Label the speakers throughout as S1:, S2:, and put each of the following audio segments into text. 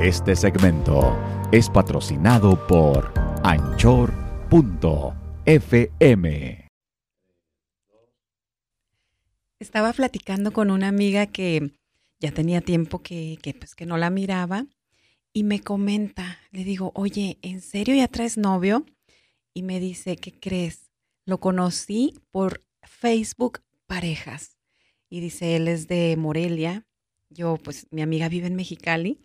S1: Este segmento es patrocinado por anchor.fm.
S2: Estaba platicando con una amiga que ya tenía tiempo que, que, pues, que no la miraba y me comenta, le digo, oye, ¿en serio ya traes novio? Y me dice, ¿qué crees? Lo conocí por Facebook Parejas. Y dice, él es de Morelia. Yo, pues, mi amiga vive en Mexicali.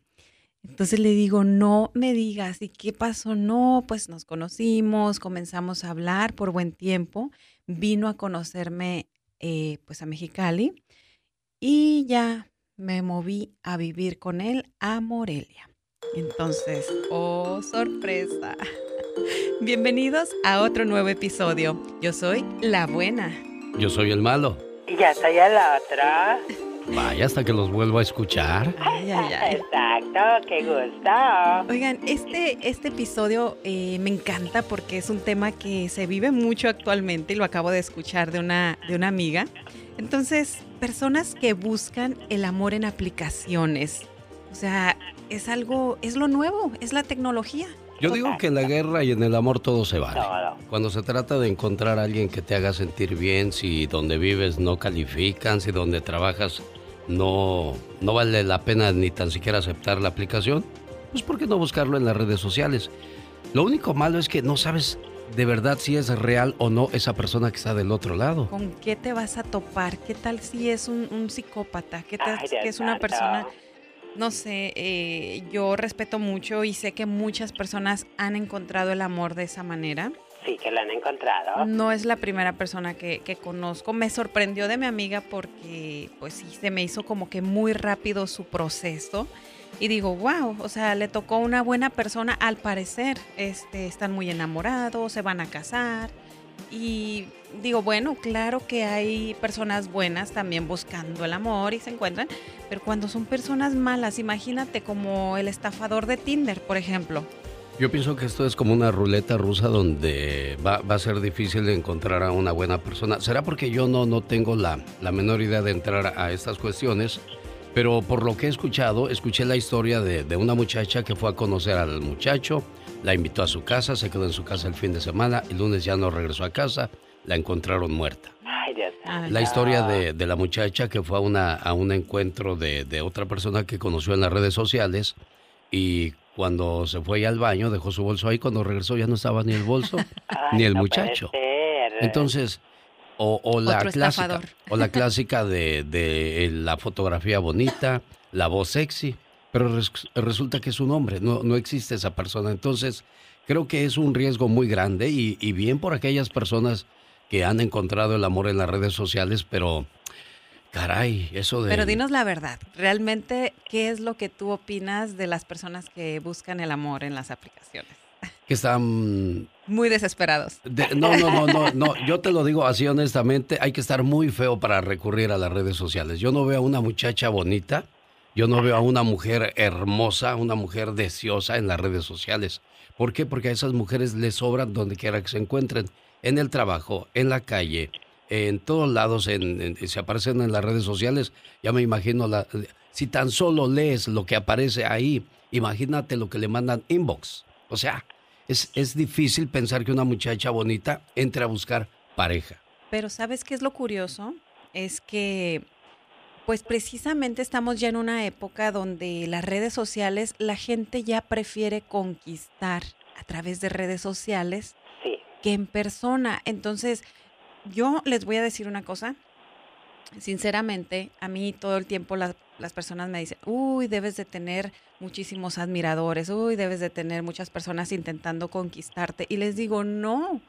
S2: Entonces le digo, no me digas, ¿y qué pasó? No, pues nos conocimos, comenzamos a hablar por buen tiempo. Vino a conocerme, eh, pues, a Mexicali. Y ya me moví a vivir con él a Morelia. Entonces, oh, sorpresa. Bienvenidos a otro nuevo episodio. Yo soy la buena.
S3: Yo soy el malo.
S4: Y ya soy el otro.
S3: Vaya, hasta que los vuelvo a escuchar.
S2: Ay, ay, ay.
S4: Exacto, qué gusto.
S2: Oigan, este, este episodio eh, me encanta porque es un tema que se vive mucho actualmente y lo acabo de escuchar de una, de una amiga. Entonces, personas que buscan el amor en aplicaciones. O sea, es algo, es lo nuevo, es la tecnología.
S3: Yo digo que en la guerra y en el amor todo se vale. Cuando se trata de encontrar a alguien que te haga sentir bien, si donde vives no califican, si donde trabajas no, no vale la pena ni tan siquiera aceptar la aplicación, pues ¿por qué no buscarlo en las redes sociales? Lo único malo es que no sabes de verdad si es real o no esa persona que está del otro lado.
S2: ¿Con qué te vas a topar? ¿Qué tal si es un, psicópata? ¿Qué tal si es una persona no sé, eh, yo respeto mucho y sé que muchas personas han encontrado el amor de esa manera.
S4: Sí, que lo han encontrado.
S2: No es la primera persona que, que, conozco. Me sorprendió de mi amiga porque, pues sí, se me hizo como que muy rápido su proceso. Y digo, wow, o sea, le tocó una buena persona al parecer. Este, están muy enamorados, se van a casar. Y digo, bueno, claro que hay personas buenas también buscando el amor y se encuentran, pero cuando son personas malas, imagínate como el estafador de Tinder, por ejemplo.
S3: Yo pienso que esto es como una ruleta rusa donde va, a ser difícil encontrar a una buena persona. ¿Será porque yo no, no tengo la, la menor idea de entrar a estas cuestiones? Pero por lo que he escuchado, escuché la historia de, de una muchacha que fue a conocer al muchacho, la invitó a su casa, se quedó en su casa el fin de semana, el lunes ya no regresó a casa, la encontraron muerta. La historia de, la muchacha que fue a, una, a un encuentro de, otra persona que conoció en las redes sociales y cuando se fue al baño dejó su bolso ahí, cuando regresó ya no estaba ni el bolso ni el muchacho. Entonces, o, la clásica, o la clásica de, de la fotografía bonita, la voz sexy pero resulta que es un hombre, no, no existe esa persona. Entonces, creo que es un riesgo muy grande y, y, bien por aquellas personas que han encontrado el amor en las redes sociales, pero caray, eso de...
S2: Pero dinos la verdad, realmente, ¿qué es lo que tú opinas de las personas que buscan el amor en las aplicaciones?
S3: Que están...
S2: Muy desesperados.
S3: no, no, no, no, no, yo te lo digo así honestamente, hay que estar muy feo para recurrir a las redes sociales. Yo no veo a una muchacha bonita yo no veo a una mujer hermosa, una mujer deseosa en las redes sociales. ¿Por qué? Porque a esas mujeres les sobran donde quiera que se encuentren. En el trabajo, en la calle, en todos lados, en, se aparecen en las redes sociales. Ya me imagino, la, si tan solo lees lo que aparece ahí, imagínate lo que le mandan inbox. O sea, es, es difícil pensar que una muchacha bonita entre a buscar pareja.
S2: Pero ¿sabes qué es lo curioso? Es que pues precisamente estamos ya en una época donde las redes sociales, la gente ya prefiere conquistar a través de redes sociales que en persona. Entonces, yo les voy a decir una cosa. Sinceramente, a mí todo el tiempo las, las personas me dicen, uy, debes de tener muchísimos admiradores, uy, debes de tener muchas personas intentando conquistarte. Y les digo, no,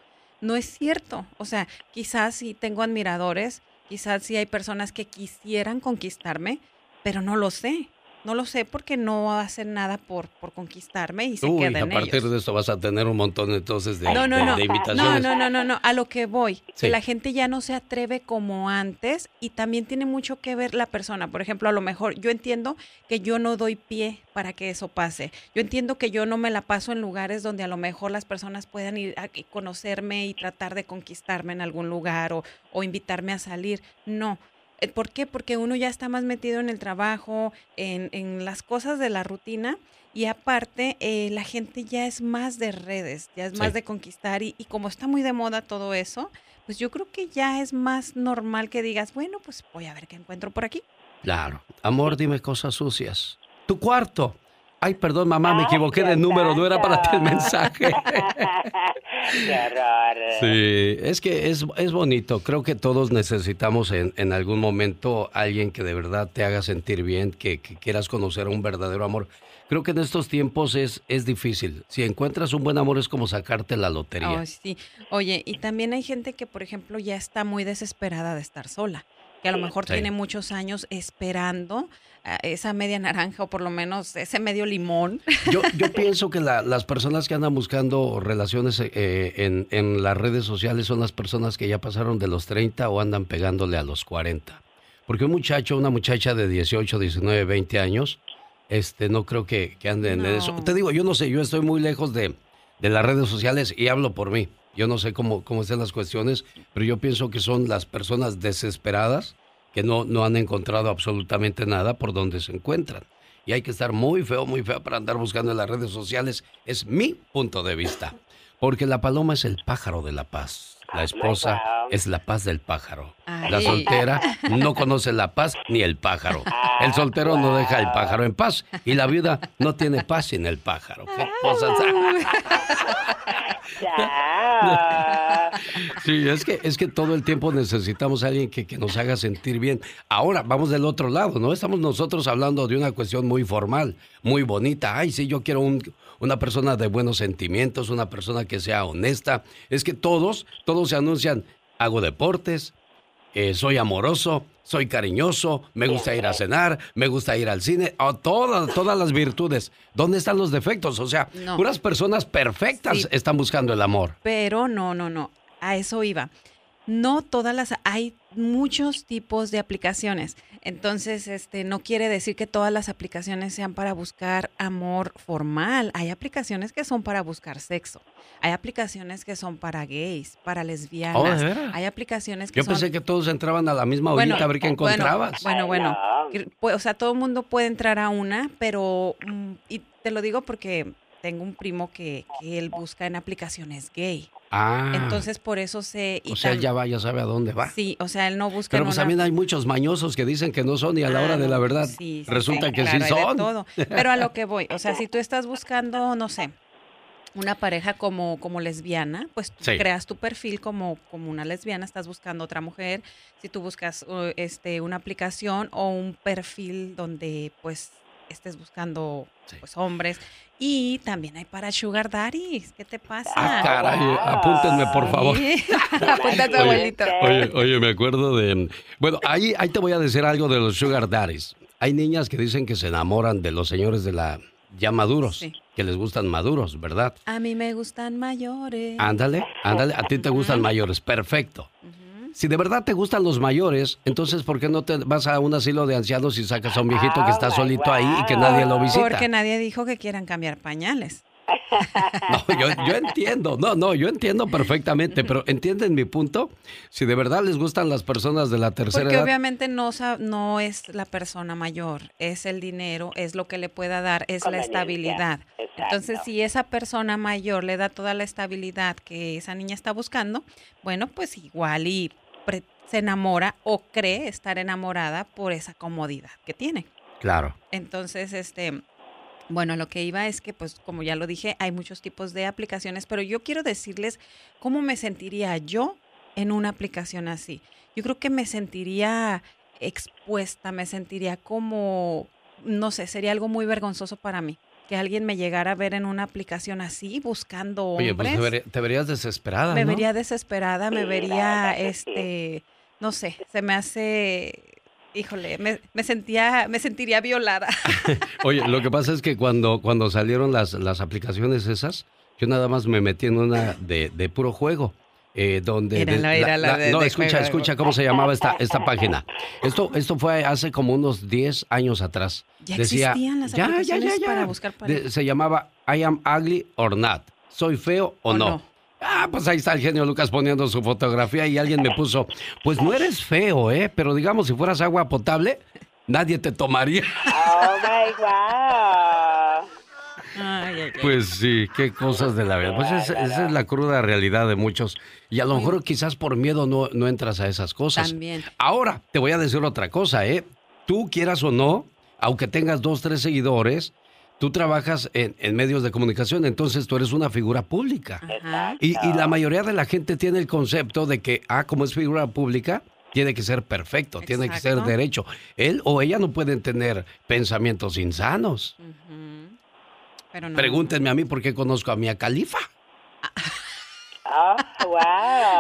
S2: no es cierto. O sea, quizás si tengo admiradores, Quizás sí hay personas que quisieran conquistarme, pero no lo sé. No lo sé porque no hacen nada por, por conquistarme y se Uy,
S3: a partir de esto vas a tener un montón entonces de,
S2: no, no,
S3: no.
S2: No, no, no, no, no, a lo que voy. Que la gente ya no se atreve como antes y también tiene mucho que ver la persona. Por ejemplo, a lo mejor yo entiendo que yo no doy pie para que eso pase. Yo entiendo que yo no me la paso en lugares donde a lo mejor las personas puedan ir a conocerme y tratar de conquistarme en algún lugar o, o invitarme a salir. No ¿Por qué? Porque uno ya está más metido en el trabajo, en, en las cosas de la rutina y aparte eh, la gente ya es más de redes, ya es más
S3: Sí.
S2: de conquistar y, y como está muy de moda todo eso, pues yo creo que ya es más normal que digas, bueno, pues voy a ver qué encuentro por aquí.
S3: Claro. Amor, dime cosas sucias. Tu cuarto. Ay, perdón, mamá, me
S4: Ay,
S3: equivoqué de número, no era para ti el mensaje.
S4: Qué horror.
S3: Sí, es que es, es bonito. Creo que todos necesitamos en, en algún momento alguien que de verdad te haga sentir bien, que, que quieras conocer un verdadero amor. Creo que en estos tiempos es, es difícil. Si encuentras un buen amor es como sacarte la lotería.
S2: Sí. Oye, y también hay gente que, por ejemplo, ya está muy desesperada de estar sola, que a lo mejor
S3: Sí.
S2: tiene muchos años esperando a esa media naranja o por lo menos ese medio limón.
S3: Yo, yo pienso que la- las personas que andan buscando relaciones eh, en, en las redes sociales son las personas que ya pasaron de los 30 o andan pegándole a los 40. Porque un muchacho, una muchacha de 18, 19, 20 años, este, no creo que, que anden en eso. Te digo, yo no sé, yo estoy muy lejos de, de las redes sociales y hablo por mí. Yo no sé cómo, cómo las cuestiones, pero yo pienso que son las personas desesperadas que no, no han encontrado absolutamente nada por donde se encuentran. Y hay que estar muy feo, muy feo para andar buscando en las redes sociales. Es mi punto de vista. Porque la paloma es el pájaro de la paz. La esposa es la paz del pájaro. La
S2: Ay.
S3: soltera no conoce la paz ni el pájaro. El soltero no deja el pájaro en paz. Y la viuda no tiene paz sin el pájaro. ¿Qué cosas? Sí, es que, es que todo el tiempo necesitamos a alguien que, que nos haga sentir bien. Ahora, vamos del otro lado, ¿no? Estamos nosotros hablando de una cuestión muy formal, muy bonita. Ay, sí, yo quiero un- una persona de buenos sentimientos, una persona que sea honesta. Es que todos, todos se anuncian, hago deportes, eh, soy amoroso, soy cariñoso, me gusta ir a cenar, me gusta ir al cine, oh, todas, todas las virtudes. ¿Dónde están los defectos? O sea,
S2: No.
S3: puras personas perfectas
S2: Sí.
S3: están buscando el amor.
S2: Pero no, no, no. A eso iba. No todas las hay muchos tipos de aplicaciones. Entonces, este no quiere decir que todas las aplicaciones sean para buscar amor formal. Hay aplicaciones que son para buscar sexo. Hay aplicaciones que son para gays, para lesbianas.
S3: Oh.
S2: Hay aplicaciones que
S3: Yo
S2: son
S3: pensé que todos entraban a la misma
S2: Bueno,
S3: ollita a ver qué
S2: bueno,
S3: encontrabas.
S2: Bueno, bueno. pues, O sea, todo el mundo puede entrar a una, pero. mm, Y te lo digo porque tengo un primo que, que él busca en aplicaciones gay.
S3: Ah,
S2: Entonces, por eso se. y
S3: o sea,
S2: tam-
S3: ya va, ya sabe a dónde va.
S2: Sí, o sea, él no busca.
S3: Pero pues
S2: una-
S3: también hay muchos mañosos que dicen que no son y a la
S2: Ah,
S3: hora de la verdad
S2: sí, sí,
S3: resulta
S2: sí,
S3: que
S2: claro,
S3: sí son.
S2: todo. Pero a lo que voy, o sea, si tú estás buscando, no sé, una pareja como, como lesbiana, pues tú
S3: Sí.
S2: creas tu perfil como, como una lesbiana, estás buscando otra mujer. Si tú buscas uh, este, una aplicación o un perfil donde pues estés buscando
S3: Sí.
S2: pues hombres. Y también hay para sugar daddies, ¿qué te pasa?
S3: Ah, caray, apúntenme por favor.
S2: Sí. Apunta a tu
S3: Oye,
S2: abuelito.
S3: Oye, oye, me acuerdo de... Bueno, ahí, ahí te voy a decir algo de los sugar daddies. Hay niñas que dicen que se enamoran de los señores de la... ya maduros,
S2: Sí.
S3: que les gustan maduros, ¿verdad?
S2: A mí me gustan mayores.
S3: Ándale, ándale, a ti te gustan mayores, perfecto.
S2: Ujú.
S3: Si de verdad te gustan los mayores, entonces ¿por qué no te vas a un asilo de ancianos y sacas a un viejito que está
S4: my
S3: solito ahí y que nadie lo visita?
S2: Porque nadie dijo que quieran cambiar pañales.
S3: No, yo, yo entiendo, no, no, yo entiendo perfectamente, pero ¿entienden mi punto? Si de verdad les gustan las personas de la tercera
S2: Porque
S3: edad,
S2: obviamente no, es la persona mayor, es el dinero, es lo que le pueda dar, es la estabilidad.
S4: Exacto.
S2: Entonces, si esa persona mayor le da toda la estabilidad que esa niña está buscando, bueno, pues igual y se enamora o cree estar enamorada por esa comodidad que tiene.
S3: claro,
S2: Entonces, este, bueno, lo que iba es que, pues, como ya lo dije, hay muchos tipos de aplicaciones, pero yo quiero decirles cómo me sentiría yo en una aplicación así. Yo creo que me sentiría expuesta, me sentiría como, no sé, sería algo muy vergonzoso para mí. Que alguien me llegara a ver en una aplicación así, buscando hombres.
S3: oye, pues te, verí- te verías desesperada,
S2: me
S3: ¿no?
S2: vería desesperada, me
S4: Sí,
S2: vería,
S4: sí.
S2: este, no sé, se me hace, híjole, me, me sentía, me sentiría violada.
S3: Oye, lo que pasa es que cuando, cuando salieron las, las aplicaciones esas, yo nada más me metí en una de, de puro juego. Eh, donde
S2: Era
S3: de-
S2: la- era la de-
S3: no
S2: de
S3: escucha
S2: juego.
S3: escucha cómo se llamaba esta esta página esto esto fue hace como unos 10 años atrás
S2: Ya existían las aplicaciones para buscar pareja.
S3: De- se llamaba I am ugly or not soy feo o,
S2: O
S3: no.
S2: no.
S3: Ah, pues ahí está el genio Lucas poniendo su fotografía y alguien me puso, pues no eres feo, ¿eh? Pero digamos, si fueras agua potable, nadie te tomaría.
S4: Oh my God.
S2: Ay, ay, ay.
S3: Pues sí, qué cosas de la vida. Pues es- esa es la cruda realidad de muchos. Y a lo mejor quizás por miedo no, no entras a esas cosas.
S2: También.
S3: Ahora, te voy a decir otra cosa, ¿eh? Tú quieras o no, aunque tengas dos, tres seguidores, tú trabajas en, en medios de comunicación, entonces tú eres una figura pública.
S2: Ajá.
S3: Y, y la mayoría de la gente tiene el concepto de que, ah, como es figura pública, tiene que ser perfecto, tiene que ser derecho. Él o ella no pueden tener pensamientos insanos.
S2: Pero no.
S3: Pregúntenme a mí por qué conozco a Mia Califa.
S4: Oh, wow.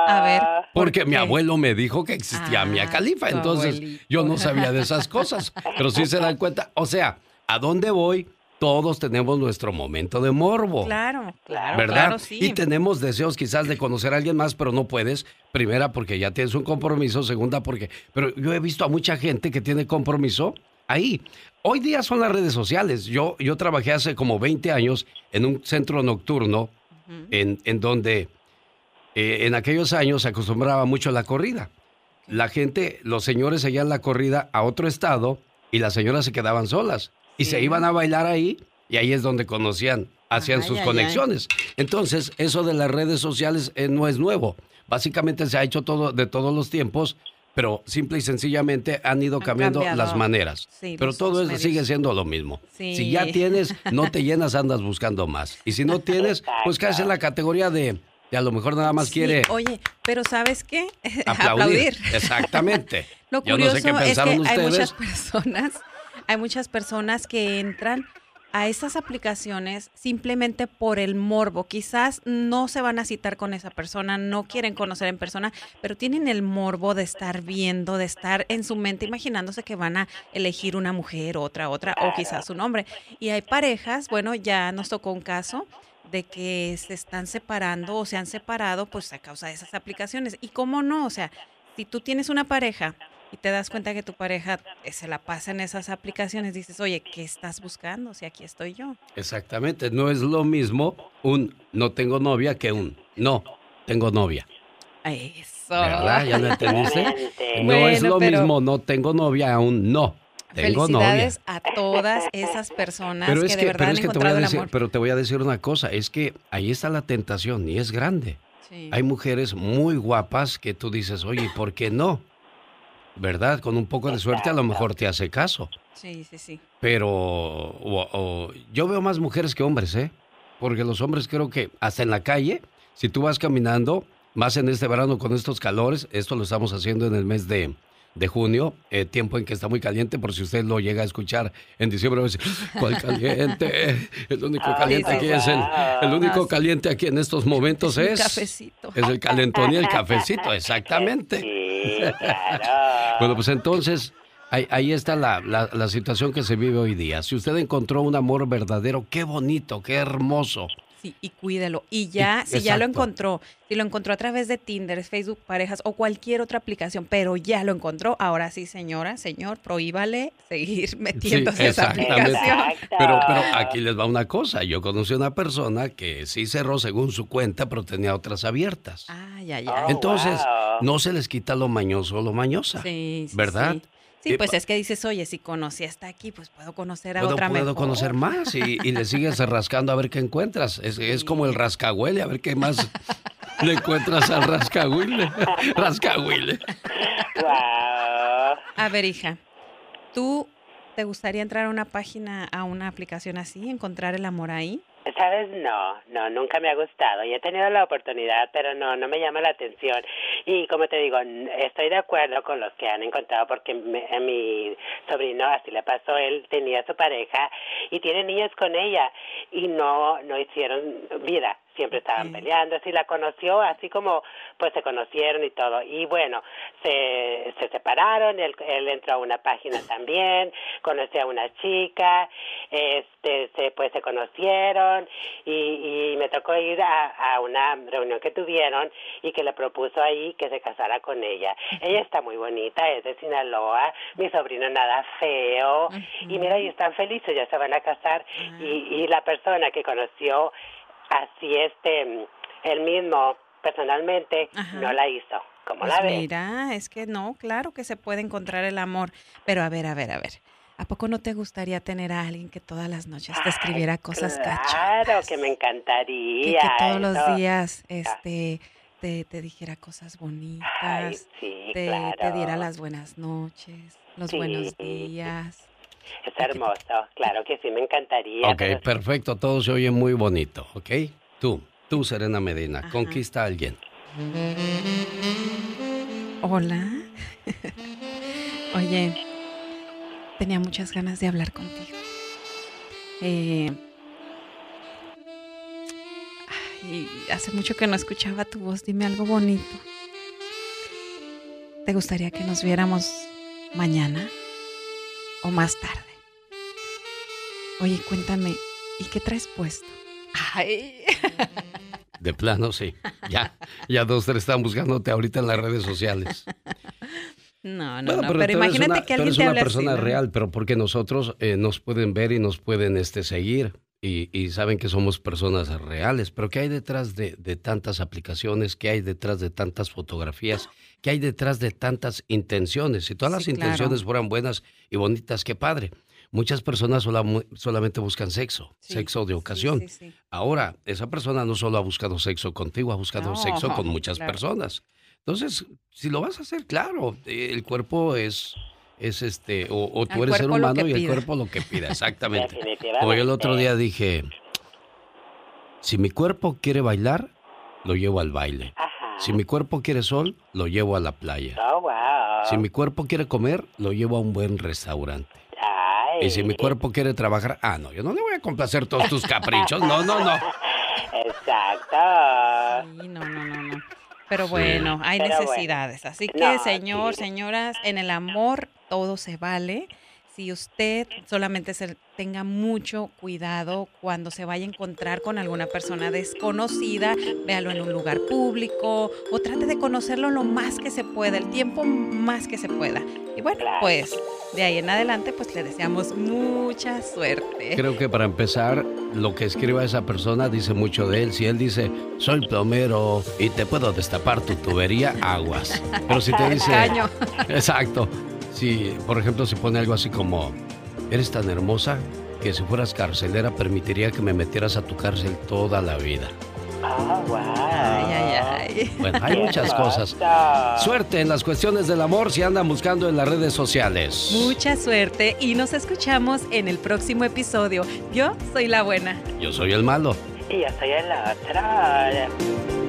S2: A ver.
S3: Porque
S2: ¿Por
S3: mi abuelo me dijo que existía
S2: Ah,
S3: Mia Califa, entonces
S2: abuelito.
S3: yo no sabía de esas cosas. Pero sí se dan cuenta, o sea, ¿a dónde voy? Todos tenemos nuestro momento de morbo.
S2: Claro, claro,
S3: ¿Verdad?
S2: claro, sí.
S3: Y tenemos deseos quizás de conocer a alguien más, pero no puedes. Primera, porque ya tienes un compromiso. Segunda, porque... Pero yo he visto a mucha gente que tiene compromiso ahí. Hoy día son las redes sociales. Yo, yo trabajé hace como 20 años en un centro nocturno en, en donde eh, en aquellos años se acostumbraba mucho a la corrida. La gente, los señores seguían la corrida a otro estado y las señoras se quedaban solas. Y se iban a bailar ahí y ahí es donde conocían, hacían sus conexiones. Entonces, eso de las redes sociales eh, no es nuevo. Básicamente se ha hecho todo de todos los tiempos, pero simple y sencillamente han ido
S2: Han
S3: cambiando
S2: cambiado.
S3: las maneras.
S2: Sí,
S3: pero todo eso
S2: medios.
S3: sigue siendo lo mismo.
S2: Sí.
S3: Si ya tienes, no te llenas, andas buscando más. Y si no tienes, pues caes en la categoría de, de a lo mejor nada más
S2: Sí,
S3: quiere
S2: Oye, pero ¿sabes qué?
S3: aplaudir. Exactamente.
S2: Lo
S3: Yo no
S2: curioso
S3: sé qué
S2: es que
S3: pensaron
S2: hay
S3: ustedes.
S2: muchas personas, hay muchas personas que entran a esas aplicaciones simplemente por el morbo. Quizás no se van a citar con esa persona, no quieren conocer en persona, pero tienen el morbo de estar viendo, de estar en su mente imaginándose que van a elegir una mujer, otra, otra, o quizás un hombre. Y hay parejas, bueno, ya nos tocó un caso de que se están separando o se han separado pues a causa de esas aplicaciones. ¿Y cómo no? O sea, si tú tienes una pareja y te das cuenta que tu pareja eh, se la pasa en esas aplicaciones, dices, oye, ¿qué estás buscando? Si aquí estoy yo.
S3: Exactamente. No es lo mismo un no tengo novia que un no tengo novia.
S2: Eso.
S3: ¿Verdad? ¿Ya lo entendiste? No es lo
S2: pero-
S3: mismo no tengo novia a un no tengo novia.
S2: Felicidades a todas esas personas
S3: Pero
S2: que,
S3: es
S2: de
S3: que,
S2: verdad
S3: pero
S2: han
S3: es que te voy a
S2: encontrado el
S3: decir,
S2: amor.
S3: pero te voy a decir una cosa, es que ahí está la tentación y es grande.
S2: Sí.
S3: Hay mujeres muy guapas que tú dices, oye, ¿por qué no? ¿Verdad? Con un poco de suerte a lo mejor te hace caso.
S2: Sí, sí, sí.
S3: Pero o- o- yo veo más mujeres que hombres, ¿eh? Porque los hombres creo que hasta en la calle, si tú vas caminando, más en este verano con estos calores, esto lo estamos haciendo en el mes de, de junio, eh, tiempo en que está muy caliente, por si usted lo llega a escuchar en diciembre, va a decir, ¿cuál caliente? El único
S4: Ay,
S3: caliente aquí es el, el único caliente aquí en estos momentos
S2: Un
S3: es...
S2: cafecito.
S3: Es el calentón y el cafecito, exactamente.
S4: Sí,
S3: Bueno, pues entonces, ahí, ahí está la- la situación que se vive hoy día. Si usted encontró un amor verdadero, qué bonito, qué hermoso.
S2: Sí, y cuídelo. Y ya,
S3: Y-
S2: si ya lo encontró, si lo encontró a través de Tinder, Facebook, parejas o cualquier otra aplicación, pero ya lo encontró, ahora sí, señora, señor, prohíbale seguir metiéndose a esa aplicación.
S4: Exacto.
S3: Pero, pero aquí les va una cosa. Yo conocí a una persona que sí cerró según su cuenta, pero tenía otras abiertas.
S2: Ay, ay,
S4: Oh,
S2: ay.
S3: Entonces,
S4: wow.
S3: no se les quita lo mañoso o lo mañosa.
S2: Sí, sí,
S3: ¿verdad?
S2: Sí, pues es que dices, oye, si conocí hasta aquí, pues puedo conocer a
S3: Puedo,
S2: otra
S3: puedo
S2: mejor.
S3: conocer más y, y le sigues rascando a ver qué encuentras. Es, es como el rascahuele, a ver qué más le encuentras al rascahuile. Rascahuile.
S4: Wow.
S2: A ver, hija, ¿tú te gustaría entrar a una página, a una aplicación así, encontrar el amor ahí?
S4: ¿Sabes? No, no, nunca me ha gustado. Y he tenido la oportunidad, pero no, no me llama la atención. Y como te digo, estoy de acuerdo con los que han encontrado, porque me- a mi sobrino así le pasó. Él tenía su pareja y tiene niños con ella y no, no hicieron vida. Siempre estaban peleando. Así la conoció, así como pues se conocieron y todo. Y bueno, se, se separaron. Él, él entró a una página también, conoció a una chica, este, se, pues se conocieron y, y me tocó ir a, a una reunión que tuvieron y que le propuso ahí que se casara con ella. Ella está muy bonita, es de Sinaloa, mi sobrino nada feo y mira, y están felices, ya se van a casar y, y la persona que conoció así este él mismo personalmente no la hizo. ¿Cómo
S2: pues
S4: la ves?
S2: Mira, es que no, claro que se puede encontrar el amor, pero a ver, a ver, a ver. ¿A poco no te gustaría tener a alguien que todas las noches te escribiera cosas
S4: claro,
S2: Claro,
S4: que me encantaría.
S2: Y que todos los días este, te, te, dijera cosas bonitas,
S4: Ay, sí,
S2: te,
S4: claro.
S2: te, diera las buenas noches, los
S4: Sí.
S2: buenos días.
S4: Es hermoso, claro que sí, me encantaría.
S3: Ok,
S4: pero-
S3: perfecto, todo se oye muy bonito, ¿ok? Tú, tú, Serena Medina,
S2: Ajá.
S3: conquista a alguien.
S2: Hola. Oye, tenía muchas ganas de hablar contigo. Eh, ay, hace mucho que no escuchaba tu voz. Dime algo bonito. ¿Te gustaría que nos viéramos mañana o más tarde? Oye, cuéntame, ¿y qué traes puesto? Ay.
S3: De plano, sí. Ya, ya dos, tres están buscándote ahorita en las redes sociales.
S2: No, no,
S3: Bueno,
S2: no.
S3: pero,
S2: Pero,
S3: tú eres
S2: imagínate
S3: una,
S2: que
S3: tú
S2: alguien
S3: eres
S2: te
S3: una
S2: así,
S3: persona
S2: ¿no?
S3: real, pero porque nosotros eh, nos pueden ver y nos pueden este, seguir y, y saben que somos personas reales. Pero ¿qué hay detrás de, de tantas aplicaciones? ¿Qué hay detrás de tantas fotografías? ¿Qué hay detrás de tantas intenciones? Si todas las
S2: claro.
S3: intenciones fueran buenas y bonitas, qué padre. Muchas personas sola- solamente buscan sexo,
S2: Sí,
S3: sexo de ocasión.
S2: sí.
S3: Ahora, esa persona no solo ha buscado sexo contigo, ha buscado
S2: No,
S3: sexo con muchas
S2: claro.
S3: personas. Entonces, si lo vas a hacer, claro, el cuerpo es, es este, o, o tú eres ser humano y el cuerpo lo que pida, exactamente. Yo el otro día dije, si mi cuerpo quiere bailar, lo llevo al baile.
S4: Ajá.
S3: Si mi cuerpo quiere sol, lo llevo a la playa.
S4: Oh, wow.
S3: Si mi cuerpo quiere comer, lo llevo a un buen restaurante.
S4: Ay.
S3: Y si mi cuerpo quiere trabajar, ah, no, yo no le voy a complacer todos tus caprichos, no, no, no.
S4: Exacto.
S2: Sí, no, no, no, no. Pero
S3: Sí.
S2: hay
S4: Pero bueno.
S2: necesidades. Así que,
S4: No,
S2: señor,
S4: sí.
S2: señoras, en el amor todo se vale. Si usted solamente se tenga mucho cuidado cuando se vaya a encontrar con alguna persona desconocida, véalo en un lugar público o trate de conocerlo lo más que se pueda, el tiempo más que se pueda. Y bueno, pues de ahí en adelante, pues le deseamos mucha suerte.
S3: Creo que para empezar, lo que escriba esa persona dice mucho de él. Si él dice, soy plomero y te puedo destapar tu tubería, aguas. Pero si te dice... Exacto. Si, por ejemplo, si pone algo así como, eres tan hermosa que si fueras carcelera permitiría que me metieras a tu cárcel toda la vida.
S4: Oh, wow.
S2: Ay, ay, ay.
S3: Bueno, hay muchas cosas. Suerte en las cuestiones del amor si andan buscando en las redes sociales.
S2: Mucha suerte y nos escuchamos en el próximo episodio. Yo soy la buena.
S3: Yo soy el malo.
S4: Y yo soy el otro.